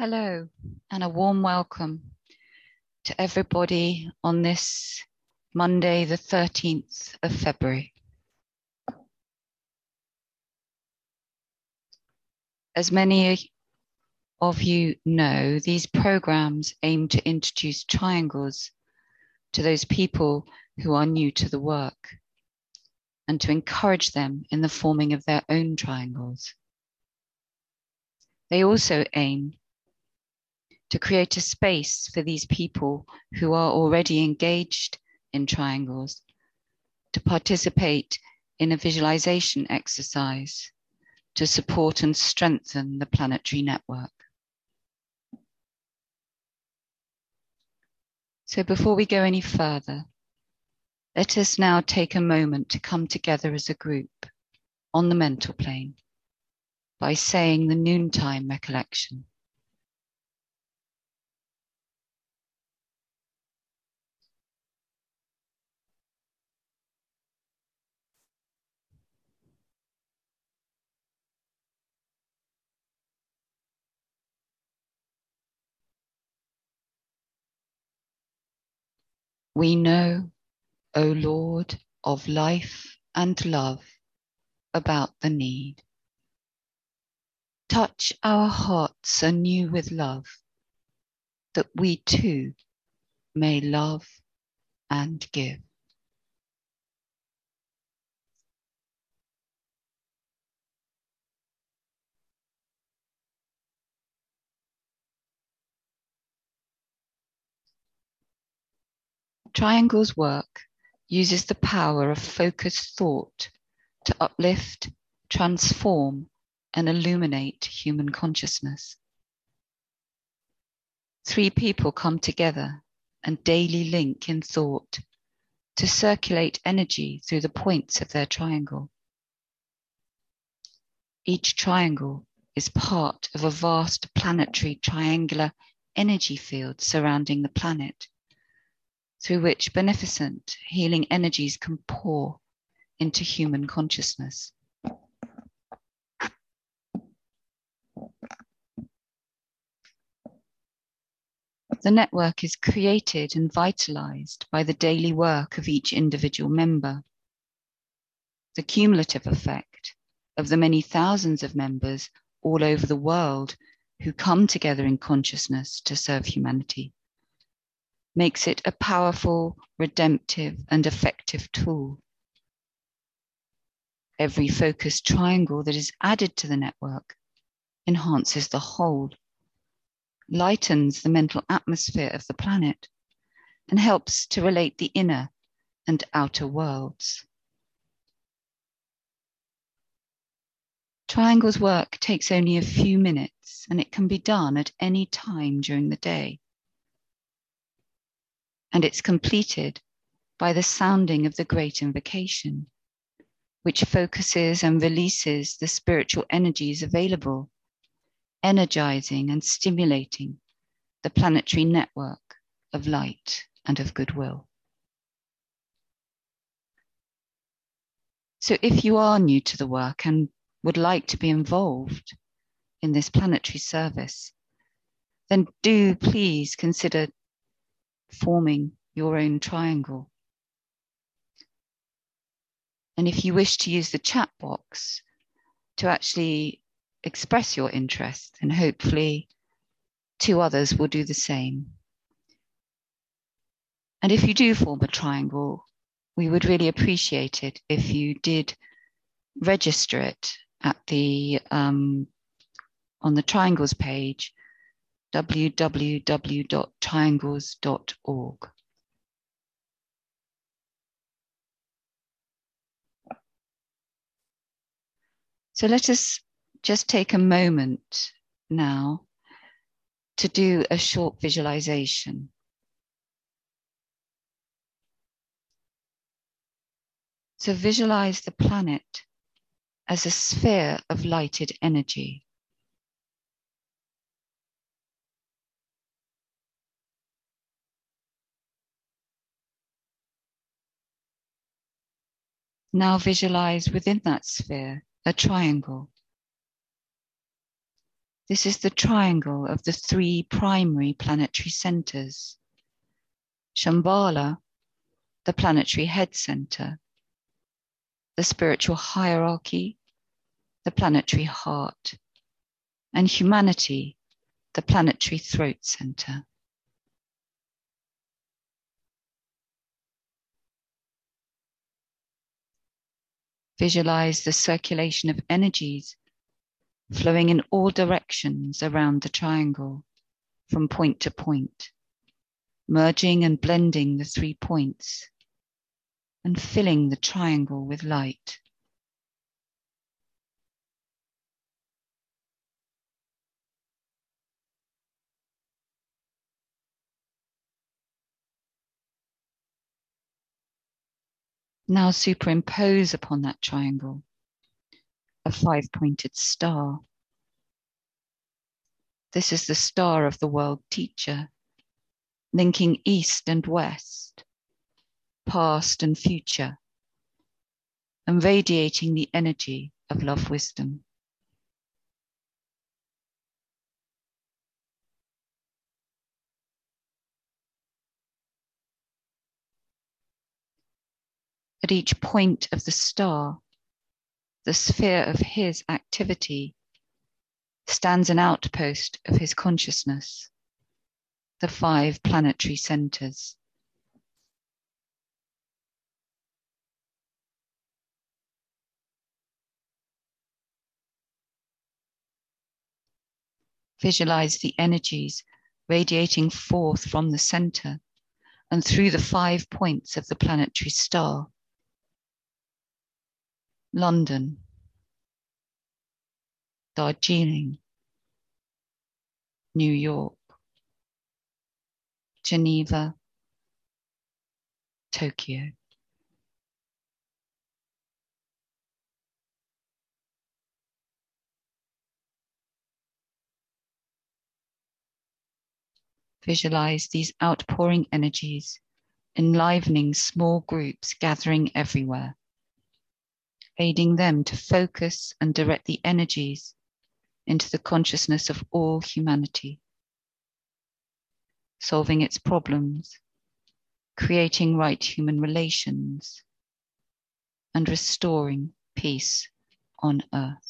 Hello, and a warm welcome to everybody on this Monday, the 13th of February. As many of you know, these programs aim to introduce triangles to those people who are new to the work and to encourage them in the forming of their own triangles. They also aim to create a space for these people who are already engaged in triangles to participate in a visualization exercise to support and strengthen the planetary network. So before we go any further, let us now take a moment to come together as a group on the mental plane by saying the noontime recollection. We know, O Lord of life and love, about the need. Touch our hearts anew with love, that we too may love and give. Triangle's work uses the power of focused thought to uplift, transform, and illuminate human consciousness. Three people come together and daily link in thought to circulate energy through the points of their triangle. Each triangle is part of a vast planetary triangular energy field surrounding the planet through which beneficent healing energies can pour into human consciousness. The network is created and vitalized by the daily work of each individual member. The cumulative effect of the many thousands of members all over the world who come together in consciousness to serve humanity makes it a powerful, redemptive, and effective tool. Every focused triangle that is added to the network enhances the whole, lightens the mental atmosphere of the planet, and helps to relate the inner and outer worlds. Triangle's work takes only a few minutes and it can be done at any time during the day and it's completed by the sounding of the great invocation, which focuses and releases the spiritual energies available, energizing and stimulating the planetary network of light and of goodwill. So, if you are new to the work and would like to be involved in this planetary service, then do please consider forming your own triangle. And if you wish to use the chat box to actually express your interest, and hopefully two others will do the same. And if you do form a triangle, we would really appreciate it if you did register it at the um, on the triangles page www.triangles.org. So let us just take a moment now to do a short visualization. So visualize the planet as a sphere of lighted energy. Now visualize within that sphere a triangle. This is the triangle of the three primary planetary centers. Shambhala, the planetary head center, the spiritual hierarchy, the planetary heart, and humanity, the planetary throat center. Visualize the circulation of energies flowing in all directions around the triangle from point to point, merging and blending the three points and filling the triangle with light. Now superimpose upon that triangle a five pointed star. This is the star of the world teacher, linking east and west, past and future, and radiating the energy of love wisdom. At each point of the star, the sphere of his activity stands an outpost of his consciousness, the five planetary centers. Visualize the energies radiating forth from the center and through the five points of the planetary star. London, Darjeeling, New York, Geneva, Tokyo. Visualize these outpouring energies, enlivening small groups gathering everywhere aiding them to focus and direct the energies into the consciousness of all humanity, solving its problems, creating right human relations, and restoring peace on earth.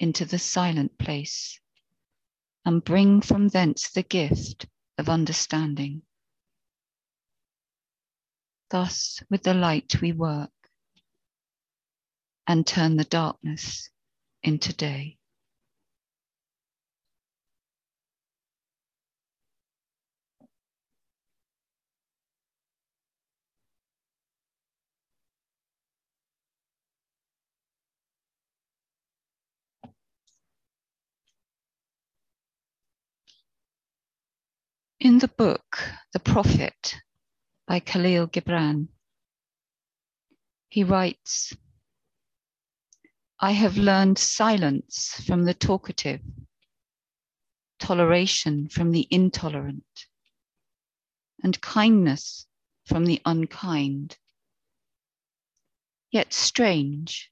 into the silent place and bring from thence the gift of understanding. Thus, with the light, we work and turn the darkness into day. In the book, The Prophet by Khalil Gibran, he writes I have learned silence from the talkative, toleration from the intolerant, and kindness from the unkind. Yet strange,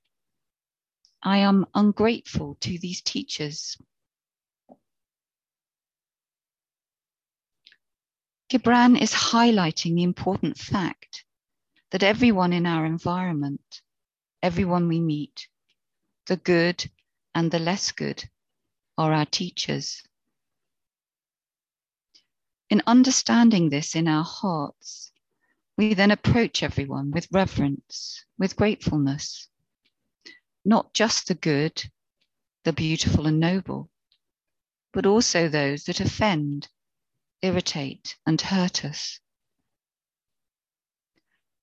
I am ungrateful to these teachers Gibran is highlighting the important fact that everyone in our environment, everyone we meet, the good and the less good, are our teachers. In understanding this in our hearts, we then approach everyone with reverence, with gratefulness. Not just the good, the beautiful and noble, but also those that offend, irritate, and hurt us.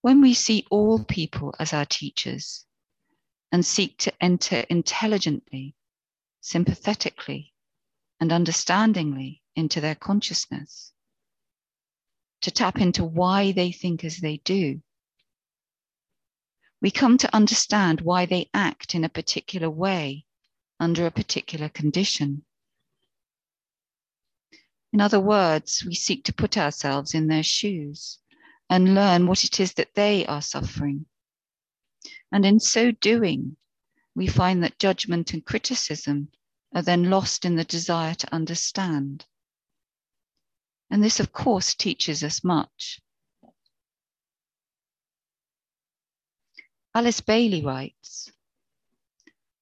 When we see all people as our teachers and seek to enter intelligently, sympathetically, and understandingly into their consciousness, to tap into why they think as they do, we come to understand why they act in a particular way under a particular condition. In other words, we seek to put ourselves in their shoes and learn what it is that they are suffering. And in so doing, we find that judgment and criticism are then lost in the desire to understand. And this, of course, teaches us much. Alice Bailey writes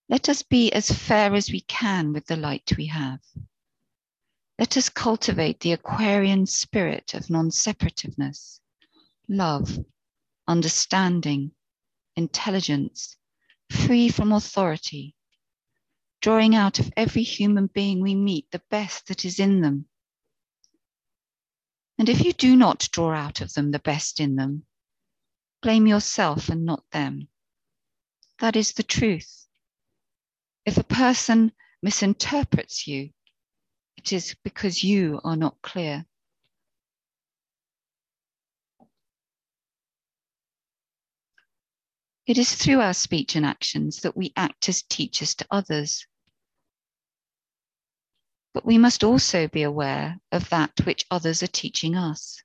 Let us be as fair as we can with the light we have. Let us cultivate the Aquarian spirit of non separativeness love, understanding, intelligence, free from authority, drawing out of every human being we meet the best that is in them. And if you do not draw out of them the best in them, blame yourself and not them. That is the truth. If a person misinterprets you, it is because you are not clear. It is through our speech and actions that we act as teachers to others. But we must also be aware of that which others are teaching us.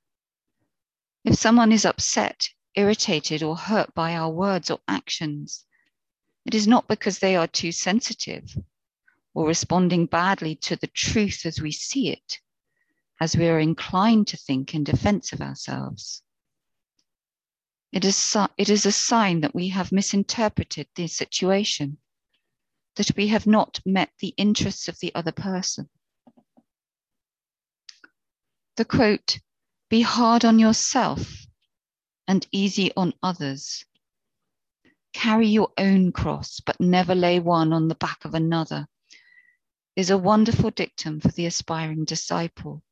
If someone is upset, irritated, or hurt by our words or actions, it is not because they are too sensitive or responding badly to the truth as we see it, as we are inclined to think in defense of ourselves. It is, it is a sign that we have misinterpreted the situation, that we have not met the interests of the other person. The quote, be hard on yourself and easy on others. Carry your own cross, but never lay one on the back of another, is a wonderful dictum for the aspiring disciple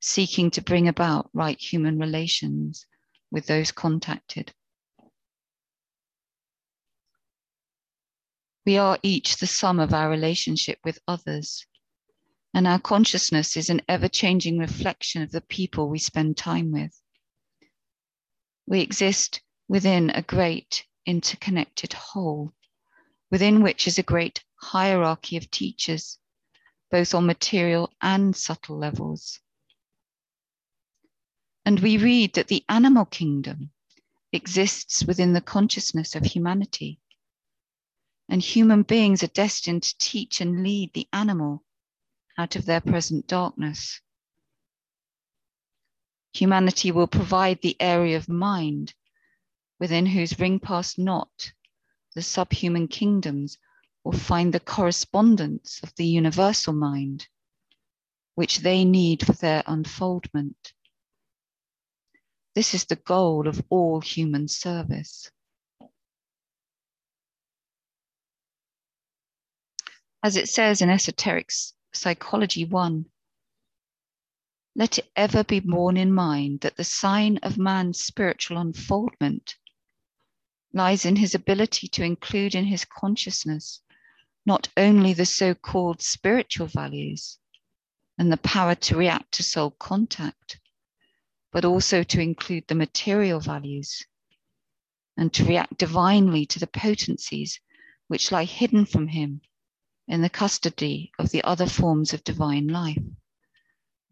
seeking to bring about right human relations with those contacted. We are each the sum of our relationship with others, and our consciousness is an ever changing reflection of the people we spend time with. We exist within a great interconnected whole, within which is a great hierarchy of teachers, both on material and subtle levels. And we read that the animal kingdom exists within the consciousness of humanity. And human beings are destined to teach and lead the animal out of their present darkness. Humanity will provide the area of mind within whose ring pass not the subhuman kingdoms will find the correspondence of the universal mind, which they need for their unfoldment. This is the goal of all human service. As it says in Esoteric Psychology 1, let it ever be borne in mind that the sign of man's spiritual unfoldment lies in his ability to include in his consciousness not only the so called spiritual values and the power to react to soul contact, but also to include the material values and to react divinely to the potencies which lie hidden from him in the custody of the other forms of divine life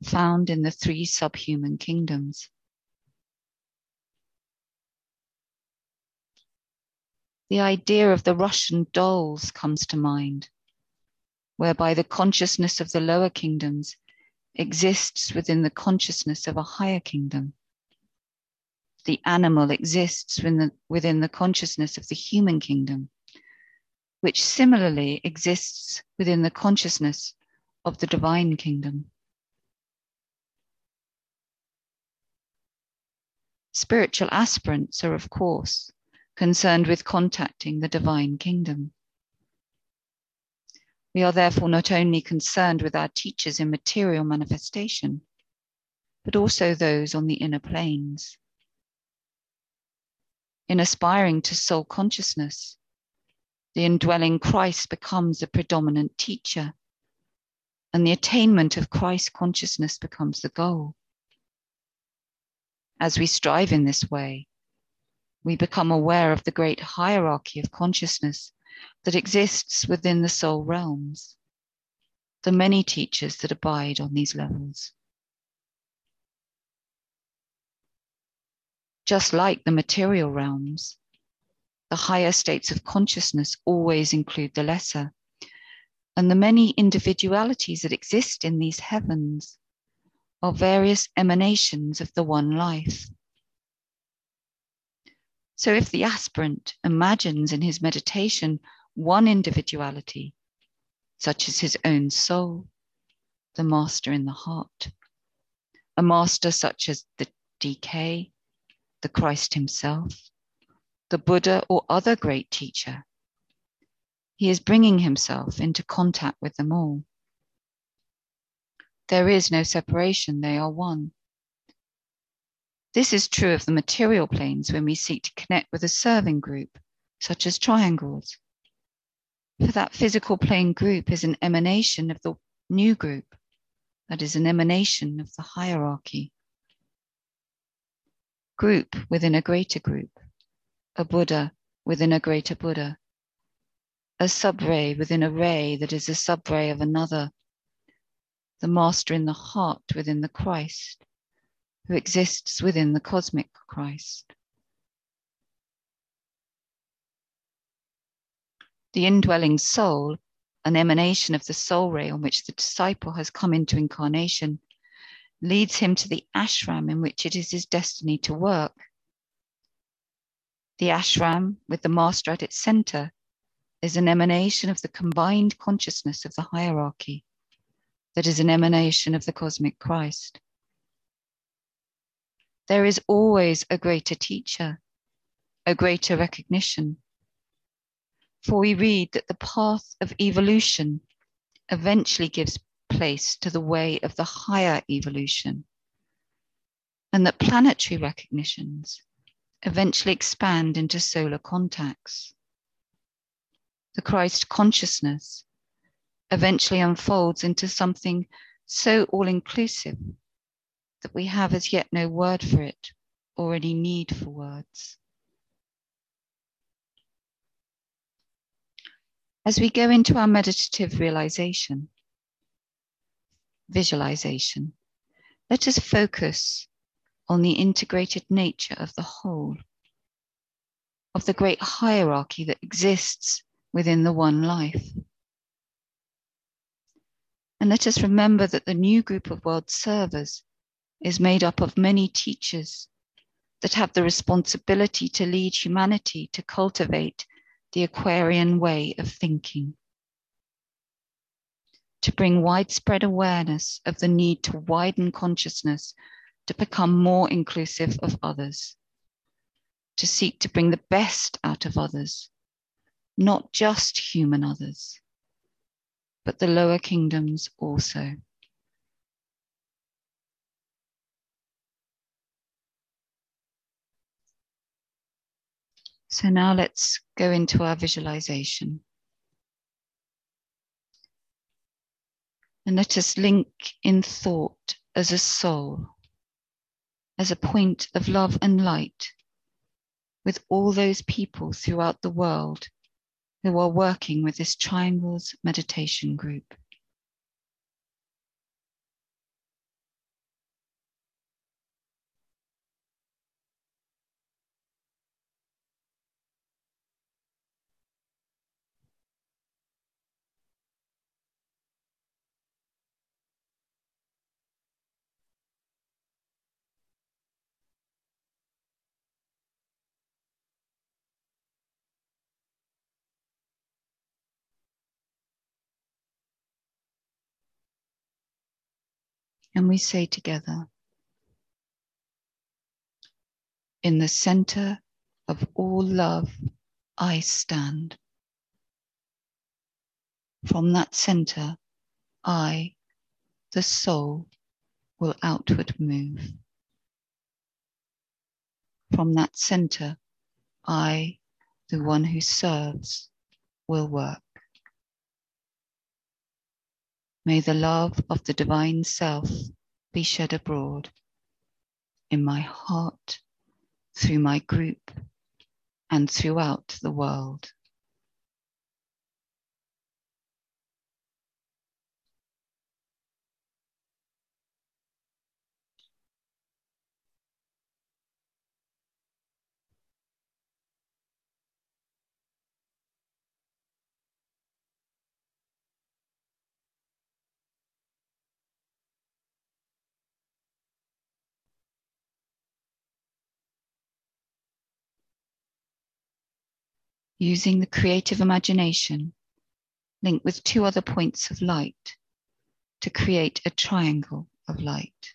found in the three subhuman kingdoms. The idea of the Russian dolls comes to mind, whereby the consciousness of the lower kingdoms exists within the consciousness of a higher kingdom. The animal exists within the, within the consciousness of the human kingdom, which similarly exists within the consciousness of the divine kingdom. Spiritual aspirants are, of course, concerned with contacting the divine kingdom. We are therefore not only concerned with our teachers in material manifestation, but also those on the inner planes. In aspiring to soul consciousness, the indwelling Christ becomes the predominant teacher, and the attainment of Christ consciousness becomes the goal. As we strive in this way, we become aware of the great hierarchy of consciousness that exists within the soul realms, the many teachers that abide on these levels. Just like the material realms, the higher states of consciousness always include the lesser. And the many individualities that exist in these heavens are various emanations of the one life. So if the aspirant imagines in his meditation one individuality, such as his own soul, the master in the heart, a master such as the DK, the Christ himself, the Buddha, or other great teacher, he is bringing himself into contact with them all. There is no separation, they are one. This is true of the material planes when we seek to connect with a serving group, such as triangles. For that physical plane group is an emanation of the new group, that is, an emanation of the hierarchy. Group within a greater group, a Buddha within a greater Buddha, a sub-ray within a ray that is a sub-ray of another, the master in the heart within the Christ, who exists within the cosmic Christ. The indwelling soul, an emanation of the soul ray on which the disciple has come into incarnation, leads him to the ashram in which it is his destiny to work. The ashram, with the master at its center, is an emanation of the combined consciousness of the hierarchy, that is an emanation of the cosmic Christ there is always a greater teacher, a greater recognition. For we read that the path of evolution eventually gives place to the way of the higher evolution, and that planetary recognitions eventually expand into solar contacts. The Christ consciousness eventually unfolds into something so all inclusive that we have as yet no word for it or any need for words. As we go into our meditative realization, visualization, let us focus on the integrated nature of the whole, of the great hierarchy that exists within the one life. And let us remember that the new group of world servers is made up of many teachers that have the responsibility to lead humanity to cultivate the Aquarian way of thinking, to bring widespread awareness of the need to widen consciousness to become more inclusive of others, to seek to bring the best out of others, not just human others, but the lower kingdoms also. So now let's go into our visualization. And let us link in thought as a soul, as a point of love and light with all those people throughout the world who are working with this Triangles meditation group. And we say together, in the center of all love, I stand. From that center, I, the soul, will outward move. From that center, I, the one who serves, will work. May the love of the divine self be shed abroad in my heart, through my group, and throughout the world. Using the creative imagination, linked with two other points of light to create a triangle of light.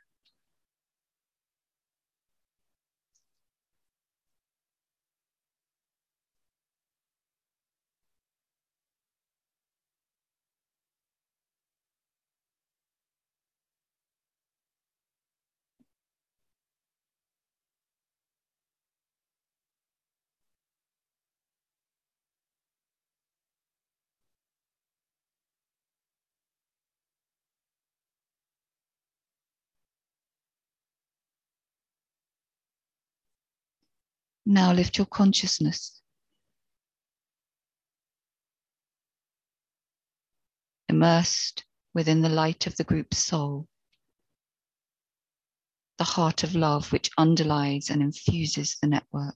Now lift your consciousness. Immersed within the light of the group soul, the heart of love which underlies and infuses the network.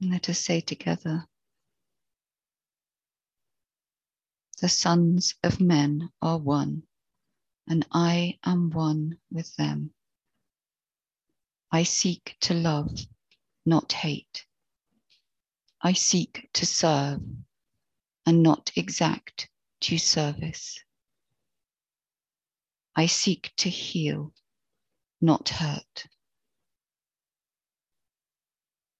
Let us say together The sons of men are one, and I am one with them. I seek to love, not hate. I seek to serve and not exact due service. I seek to heal, not hurt.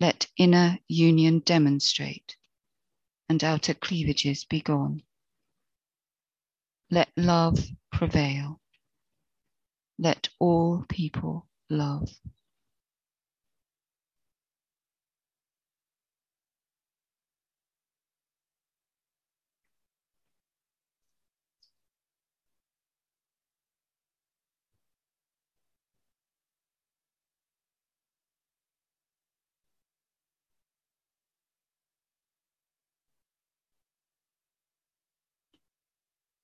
Let inner union demonstrate and outer cleavages be gone. Let love prevail. Let all people love.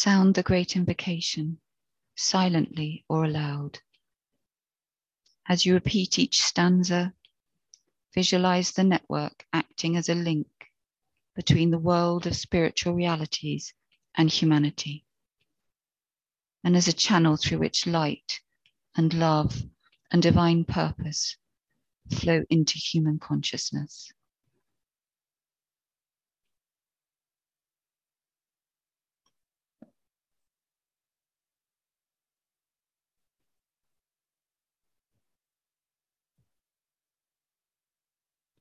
Sound the great invocation, silently or aloud. As you repeat each stanza, visualize the network acting as a link between the world of spiritual realities and humanity, and as a channel through which light and love and divine purpose flow into human consciousness.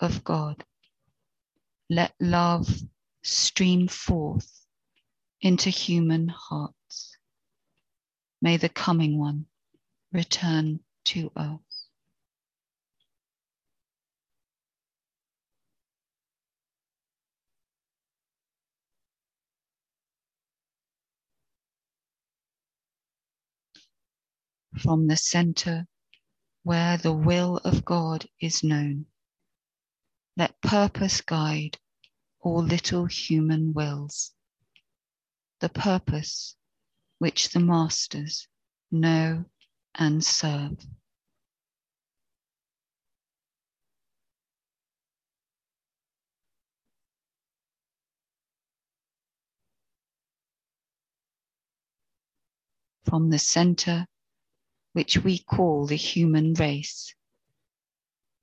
of God, let love stream forth into human hearts. May the coming one return to us. From the center where the will of God is known, let purpose guide all little human wills, the purpose which the masters know and serve. From the center which we call the human race,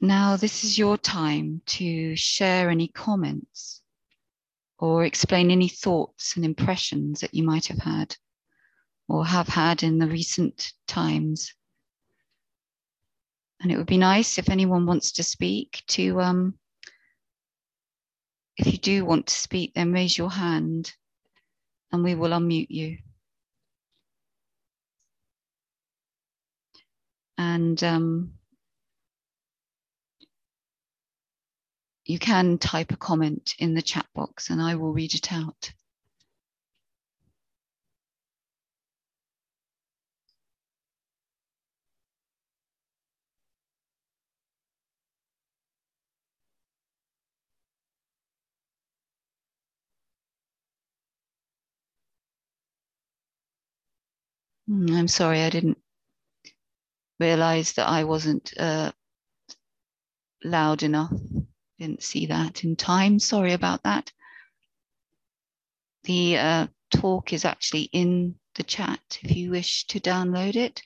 Now, this is your time to share any comments or explain any thoughts and impressions that you might have had or have had in the recent times. And it would be nice if anyone wants to speak to, um, if you do want to speak, then raise your hand and we will unmute you. And um, you can type a comment in the chat box and I will read it out. Mm, I'm sorry, I didn't realize that I wasn't uh, loud enough. Didn't see that in time. Sorry about that. The uh, talk is actually in the chat if you wish to download it.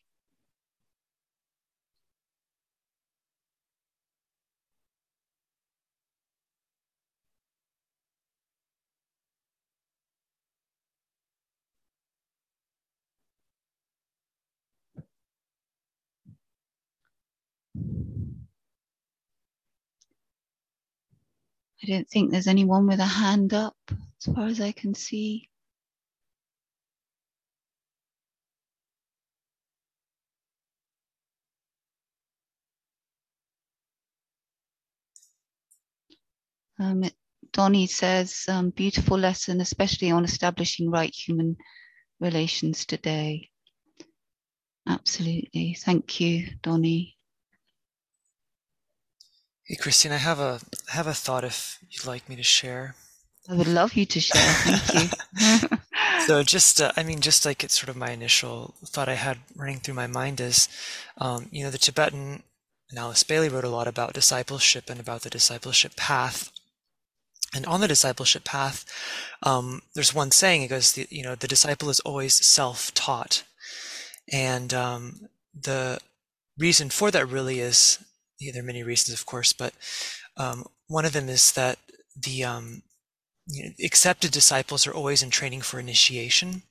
Don't think there's anyone with a hand up as far as I can see. Um, Donnie says, um, beautiful lesson, especially on establishing right human relations today. Absolutely. Thank you, Donnie. Hey, Christine, I have a I have a thought if you'd like me to share. I would love you to share. Thank you. so just, uh, I mean, just like it's sort of my initial thought I had running through my mind is, um, you know, the Tibetan and Alice Bailey wrote a lot about discipleship and about the discipleship path. And on the discipleship path, um, there's one saying. It goes, the, you know, the disciple is always self-taught, and um, the reason for that really is there are many reasons, of course, but um, one of them is that the um, you know, accepted disciples are always in training for initiation,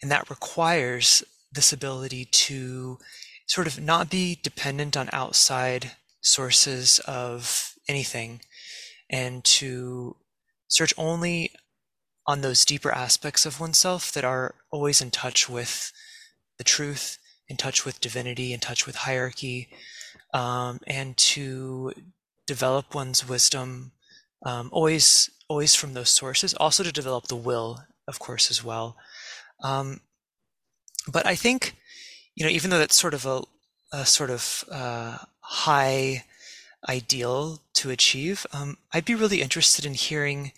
and that requires this ability to sort of not be dependent on outside sources of anything and to search only on those deeper aspects of oneself that are always in touch with the truth, in touch with divinity, in touch with hierarchy, um, and to develop one's wisdom um, always always from those sources. Also to develop the will of course as well. Um, but i think you know even though that's sort of a, a sort of uh, high ideal to achieve um, i'd be really interested in hearing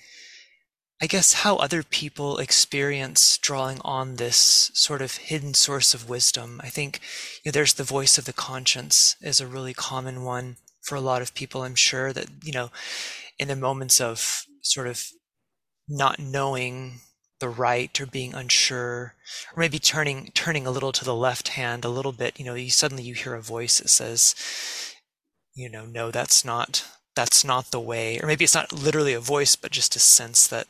I guess how other people experience drawing on this sort of hidden source of wisdom. I think you know, there's the voice of the conscience is a really common one for a lot of people. I'm sure that you know, in the moments of sort of not knowing the right or being unsure, or maybe turning turning a little to the left hand a little bit, you know, you suddenly you hear a voice that says, you know, no, that's not that's not the way or maybe it's not literally a voice but just a sense that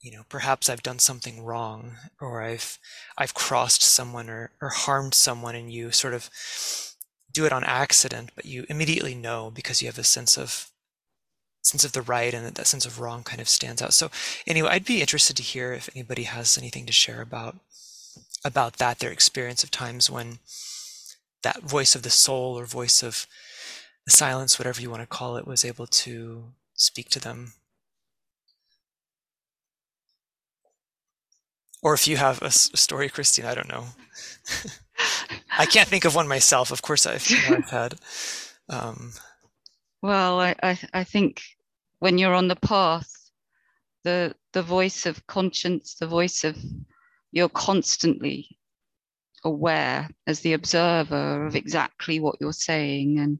you know perhaps i've done something wrong or i've i've crossed someone or, or harmed someone and you sort of do it on accident but you immediately know because you have a sense of sense of the right and that, that sense of wrong kind of stands out. So anyway i'd be interested to hear if anybody has anything to share about about that their experience of times when that voice of the soul or voice of the silence, whatever you want to call it, was able to speak to them. Or if you have a, story, Christine, I don't know. I can't think of one myself. Of course, I've, I've had. Um, well, I, I, I think when you're on the path, the the voice of conscience, the voice of you're constantly aware as the observer of exactly what you're saying and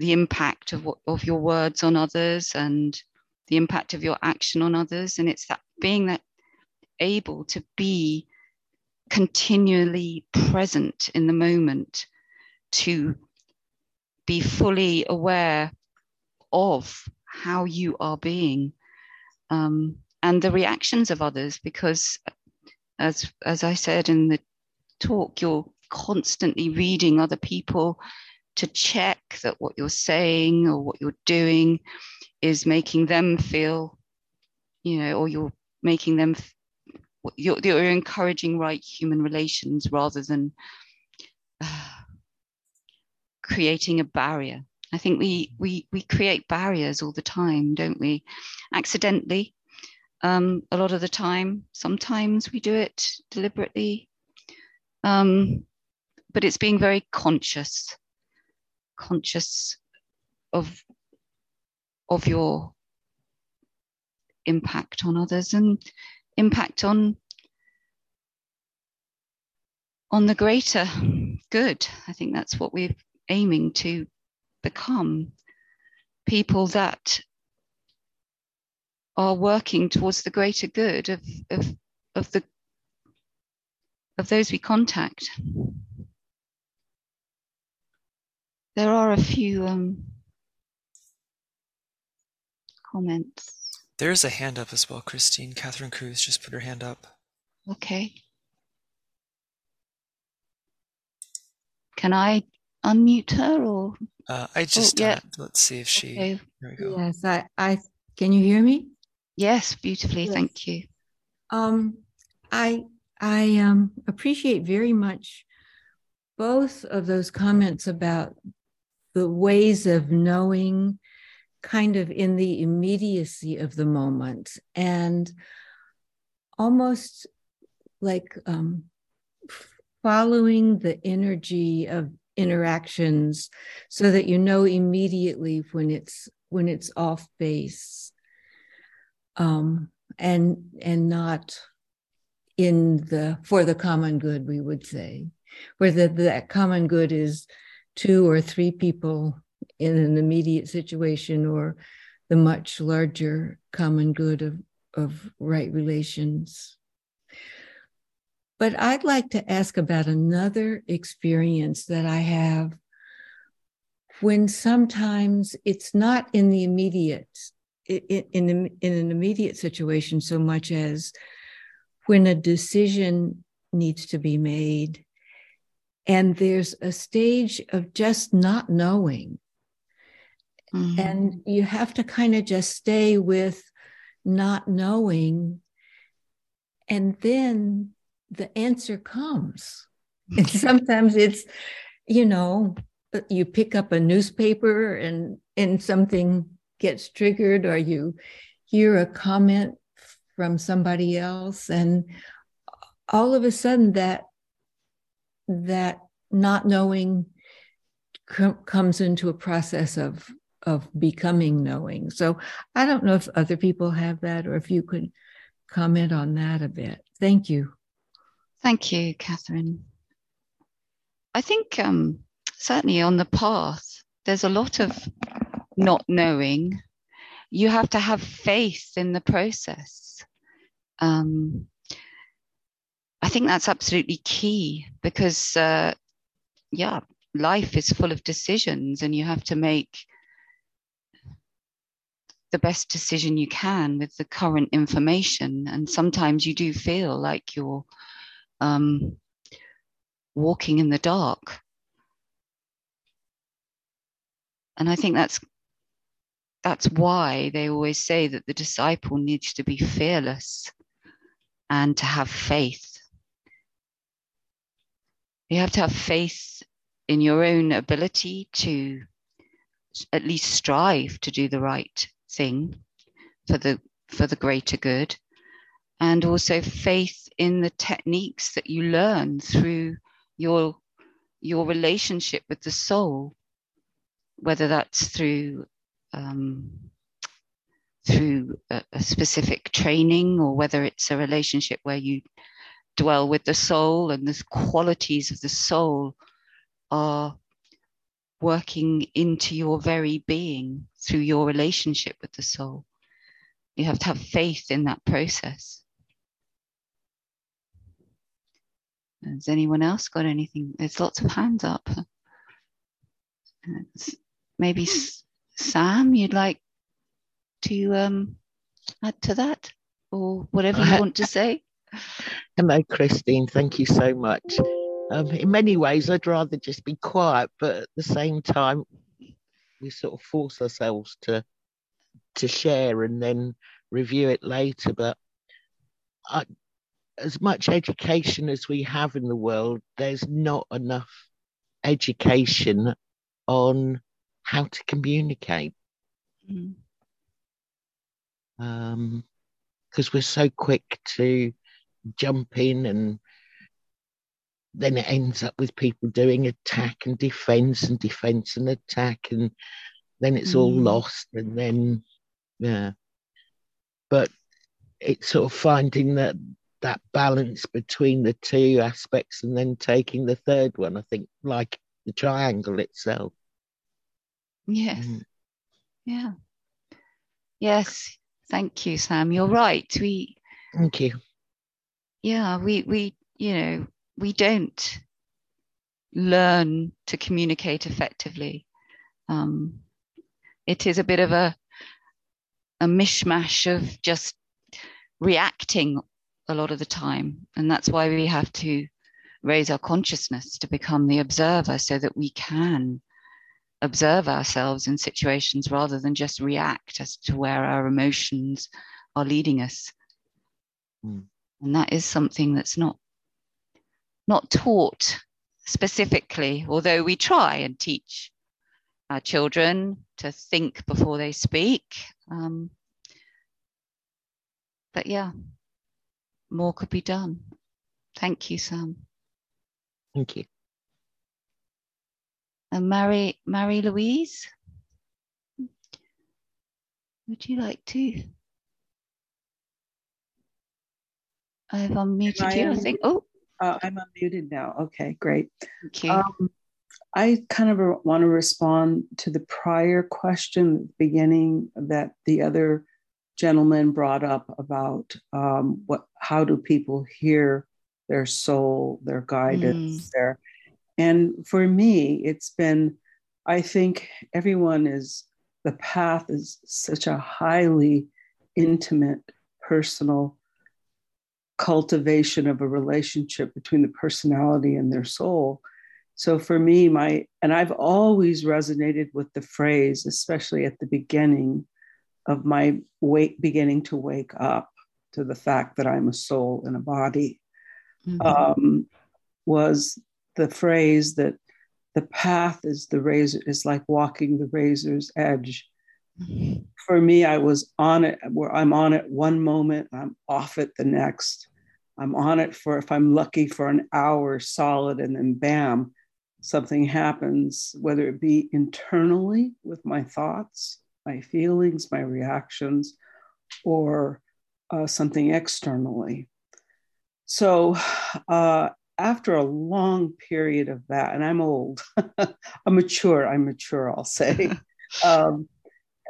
the impact of what of your words on others and the impact of your action on others. And it's that being that able to be continually present in the moment to be fully aware of how you are being um, and the reactions of others. Because as as i said in the talk you're constantly reading other people to check that what you're saying or what you're doing is making them feel, you know, or you're making them, you're, you're encouraging right human relations rather than uh, creating a barrier. I think we, we, we create barriers all the time, don't we? Accidentally, um, a lot of the time. Sometimes we do it deliberately. Um, but it's being very conscious conscious of of your impact on others and impact on on the greater good i think that's what we're aiming to become people that are working towards the greater good of of, of the of those we contact. There are a few um, comments. There's a hand up as well, Christine. Catherine Cruz just put her hand up. Okay. Can I unmute her or? Uh, I just oh, yeah. Let's see if she. Okay. There we go. Yes, I, I, can you hear me? Yes, beautifully. Yes. Thank you. Um, I, I um, appreciate very much both of those comments about the ways of knowing kind of in the immediacy of the moment and almost like um, following the energy of interactions so that you know immediately when it's when it's off base um, and and not in the for the common good we would say where the, that common good is two or three people in an immediate situation or the much larger common good of, of right relations. But I'd like to ask about another experience that I have when sometimes it's not in the immediate, in, in, in an immediate situation so much as when a decision needs to be made and there's a stage of just not knowing Mm-hmm. And you have to kind of just stay with not knowing. And then the answer comes. And sometimes it's, you know, you pick up a newspaper and and something gets triggered or you hear a comment from somebody else and all of a sudden that that not knowing com- comes into a process of of becoming knowing. So I don't know if other people have that or if you could comment on that a bit. Thank you. Thank you, Catherine. I think um, certainly on the path, there's a lot of not knowing. You have to have faith in the process. Um, think that's absolutely key because, uh, yeah, life is full of decisions and you have to make the best decision you can with the current information. And sometimes you do feel like you're um, walking in the dark. And I think that's that's why they always say that the disciple needs to be fearless and to have faith. You have to have faith in your own ability to at least strive to do the right thing for the for the greater good. And also faith in the techniques that you learn through your your relationship with the soul whether that's through um, through a, a specific training or whether it's a relationship where you dwell with the soul and the qualities of the soul are working into your very being through your relationship with the soul. You have to have faith in that process. Has anyone else got anything? There's lots of hands up. Maybe Sam, you'd like to um, add to that or whatever you want to say? Hello, Christine. Thank you so much. Um, in many ways, I'd rather just be quiet, but at the same time, we sort of force ourselves to to share and then review it later. But I, as much education as we have in the world, there's not enough education on how to communicate. Mm. Um, because we're so quick to jump in and then it ends up with people doing attack and defense and defense and attack and then it's mm. all lost and then yeah. But it's sort of finding that that balance between the two aspects and then taking the third one i think like the triangle itself. Yes. Mm. yeah. Yes. Thank you sam. You're right. We thank you yeah we we you know we don't learn to communicate effectively. Um, it is a bit of a a mishmash of just reacting a lot of the time, and that's why we have to raise our consciousness to become the observer, so that we can observe ourselves in situations rather than just react as to where our emotions are leading us. Mm. And that is something that's not not taught specifically, although we try and teach our children to think before they speak. Um, but yeah, more could be done. Thank you, Sam. Thank you. And Mary, Mary Louise, would you like to? I've unmuted I you, I think. Oh, uh, I'm unmuted now. Okay, great. Thank you. Um, I kind of want to respond to the prior question the beginning that the other gentleman brought up about um, what how do people hear their soul, their guidance, mm. their and for me, it's been, I think everyone is, the path is such a highly intimate, personal cultivation of a relationship between the personality and their soul. So for me, my, and I've always resonated with the phrase, especially at the beginning of my wake, beginning to wake up to the fact that I'm a soul in a body, mm-hmm. um, was the phrase that the path is the razor is like walking the razor's edge. Mm-hmm. For me, I was on it where I'm on it one moment, I'm off it the next. I'm on it for if I'm lucky for an hour solid, and then bam, something happens, whether it be internally with my thoughts, my feelings, my reactions, or uh, something externally. So, uh, after a long period of that, and I'm old, I'm mature, I'm mature, I'll say, um,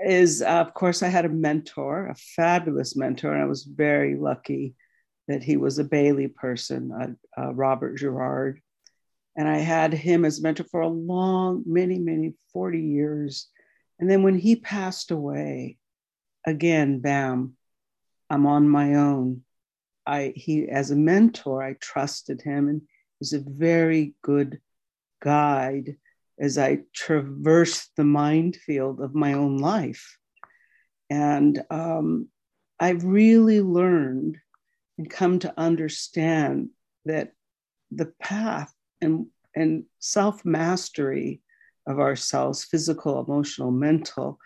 is uh, of course I had a mentor, a fabulous mentor, and I was very lucky that he was a Bailey person, uh, Robert Gerard. And I had him as mentor for a long, many, many, 40 years. And then when he passed away, again, bam, I'm on my own. I he as a mentor, I trusted him and he was a very good guide as I traversed the minefield of my own life. And um, I really learned and come to understand that the path and, and self mastery of ourselves, physical, emotional, mental,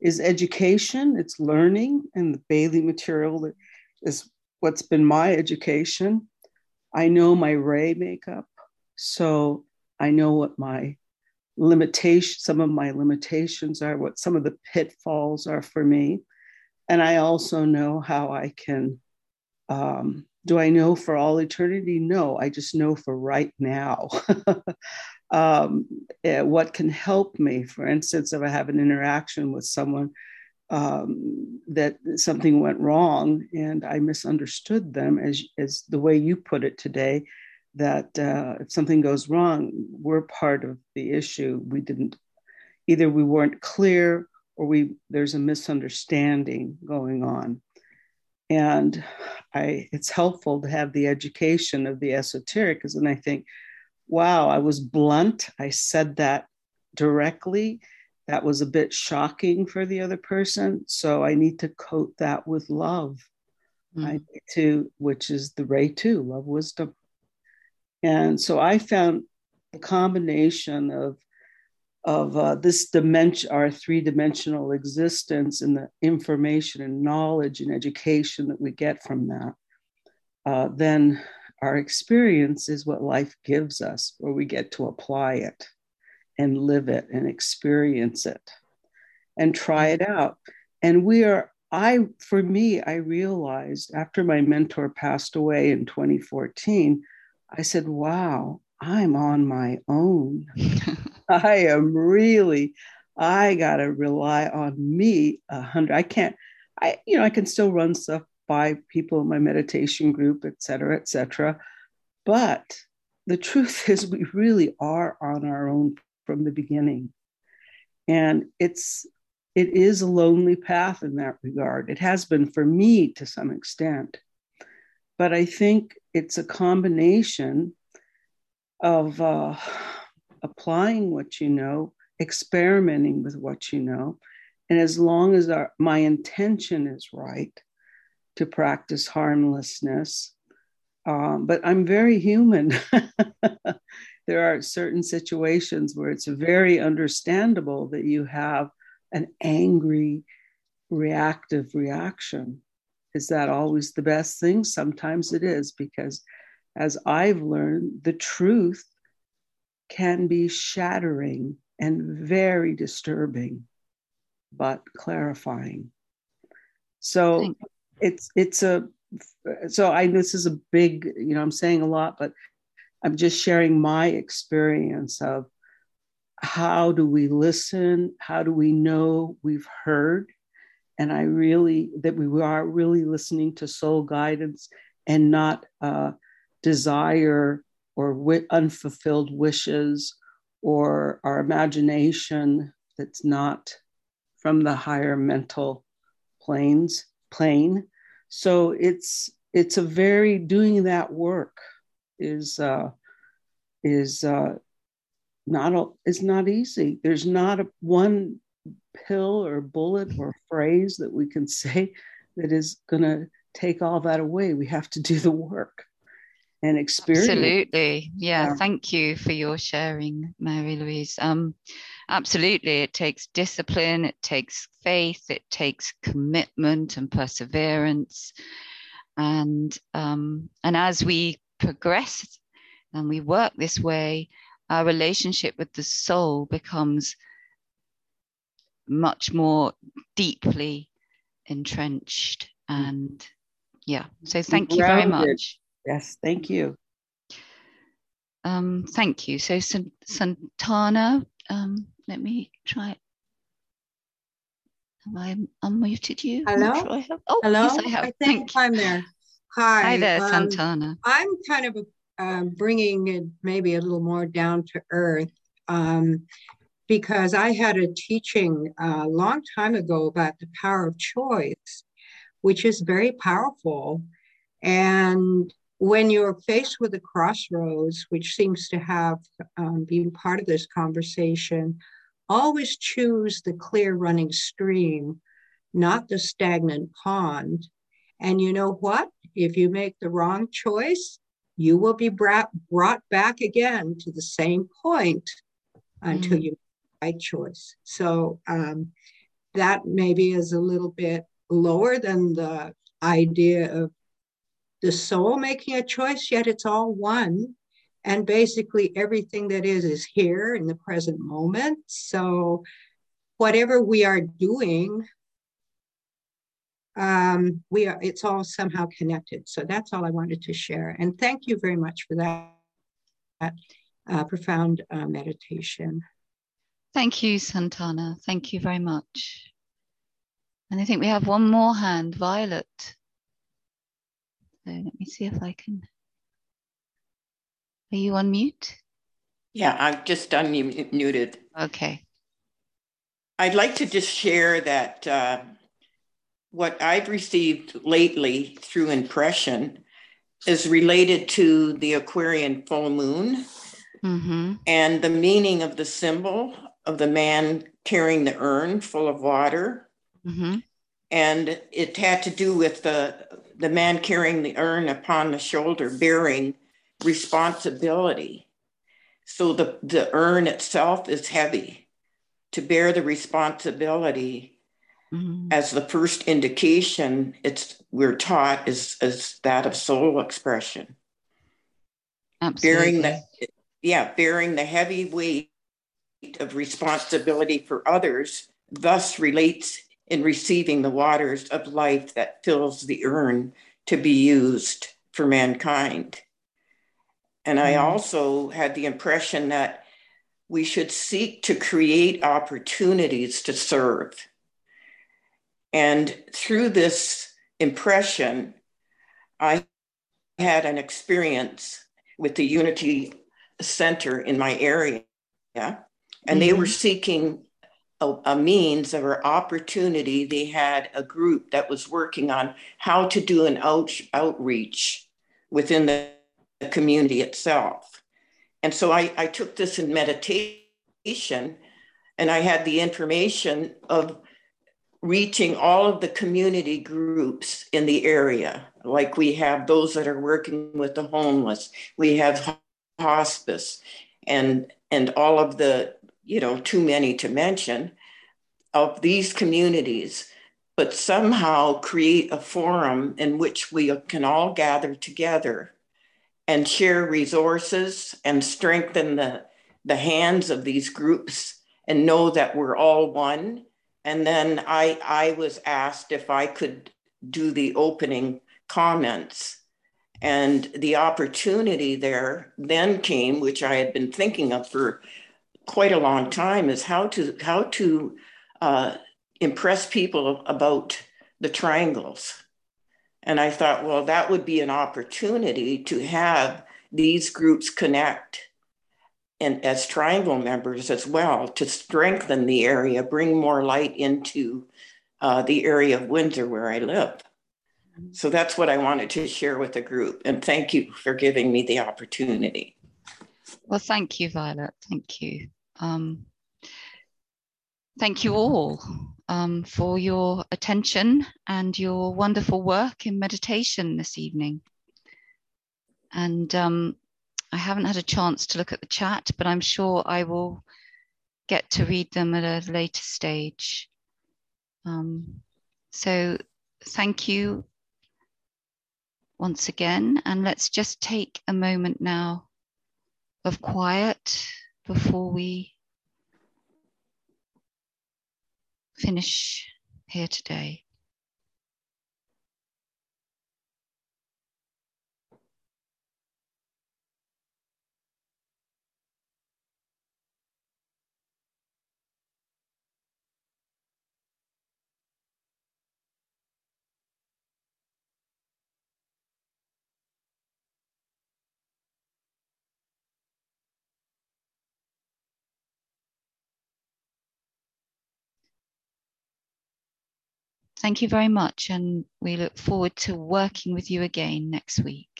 is education, it's learning, and the Bailey material is what's been my education. I know my ray makeup, so I know what my limitation, some of my limitations are, what some of the pitfalls are for me, and I also know how I can. Um, do I know for all eternity? No, I just know for right now. um, eh, what can help me? For instance, if I have an interaction with someone um, that something went wrong and I misunderstood them, as, as the way you put it today, that uh, if something goes wrong, we're part of the issue. We didn't, either we weren't clear or we there's a misunderstanding going on. And I, it's helpful to have the education of the esoteric, because then I think, wow, I was blunt. I said that directly that was a bit shocking for the other person. So I need to coat that with love. Mm. I need to, which is the Ray two, love wisdom. And so I found a combination of of uh, this dimension, our three dimensional existence, and the information and knowledge and education that we get from that. Uh, then our experience is what life gives us, where we get to apply it and live it and experience it and try it out. And we are, I, for me, I realized after my mentor passed away in 2014, I said, wow, I'm on my own. I am really, I got to rely on me a hundred. I can't, I, you know, I can still run stuff by people in my meditation group, et cetera, et cetera. But the truth is, we really are on our own from the beginning. And it's it is a lonely path in that regard. It has been for me to some extent. But I think it's a combination of uh, applying what you know, experimenting with what you know. And as long as our, my intention is right to practice harmlessness, um, but I'm very human. there are certain situations where it's very understandable that you have an angry, reactive reaction. Is that always the best thing? Sometimes it is, because as I've learned, the truth can be shattering and very disturbing, but clarifying. So it's it's a so I this is a big, you know, I'm saying a lot, but I'm just sharing my experience of how do we listen? How do we know we've heard? And I really, that we are really listening to soul guidance and not uh, desire or unfulfilled wishes or our imagination that's not from the higher mental planes plane so it's it's a very doing that work is uh, is uh, not a, is not easy. There's not a one pill or bullet or phrase that we can say that is going to take all that away. We have to do the work and experience. Absolutely, yeah, yeah. Thank you for your sharing, Mary Louise. Um, absolutely, it takes discipline, it takes faith, it takes commitment and perseverance, and um, and as we progress and we work this way, our relationship with the soul becomes much more deeply entrenched. And yeah, so thank you very much. Yes, thank you. Um, thank you. So, Santana, um, let me try. Have I unmuted you? Hello. Sure oh, Hello. Yes, I have. I think I'm there. Hi. Hi there, um, Santana. I'm kind of a um, bringing it maybe a little more down to earth um, because I had a teaching a uh, long time ago about the power of choice, which is very powerful. And when you're faced with a crossroads, which seems to have um, been part of this conversation, always choose the clear running stream, not the stagnant pond. And you know what? If you make the wrong choice, you will be brought, brought back again to the same point until mm. you make the right choice. So um, that maybe is a little bit lower than the idea of the soul making a choice, yet it's all one. And basically, everything that is is here in the present moment. So, whatever we are doing, um, we are, it's all somehow connected. So that's all I wanted to share. And thank you very much for that, that uh, profound uh, meditation. Thank you, Santana. Thank you very much. And I think we have one more hand, Violet. So let me see if I can. Are you on mute? Yeah, I've just unmuted. Okay. I'd like to just share that uh, what I've received lately through impression is related to the Aquarian full moon mm-hmm. and the meaning of the symbol of the man carrying the urn full of water. Mm-hmm. And it had to do with the, the man carrying the urn upon the shoulder, bearing responsibility. So the, the urn itself is heavy to bear the responsibility Mm-hmm. As the first indication, it's we're taught is, is that of soul expression. Absolutely. Bearing the yeah, bearing the heavy weight of responsibility for others, thus relates in receiving the waters of life that fills the urn to be used for mankind. And I mm-hmm. also had the impression that we should seek to create opportunities to serve and through this impression, I had an experience with the Unity Center in my area. And mm-hmm. they were seeking a, a, means or opportunity. They had a group that was working on how to do an out, outreach within the community itself. And so I, I took this in meditation and I had the information of reaching all of the community groups in the area. Like we have those that are working with the homeless, we have hospice, and and all of the you know too many to mention of these communities but somehow create a forum in which we can all gather together and share resources and strengthen the, the hands of these groups and know that we're all one. And then I, I was asked if I could do the opening comments. And the opportunity there then came, which I had been thinking of for quite a long time, is how to how to uh, impress people about the triangles. And I thought, well, that would be an opportunity to have these groups connect and as triangle members as well to strengthen the area, bring more light into uh, the area of Windsor where I live. So that's what I wanted to share with the group. And thank you for giving me the opportunity. Well, thank you, Violet. Thank you. Um, thank you all um, for your attention and your wonderful work in meditation this evening. And um, I haven't had a chance to look at the chat, but I'm sure I will get to read them at a later stage. Um, so thank you once again, and let's just take a moment now of quiet before we finish here today. Thank you very much, and we look forward to working with you again next week.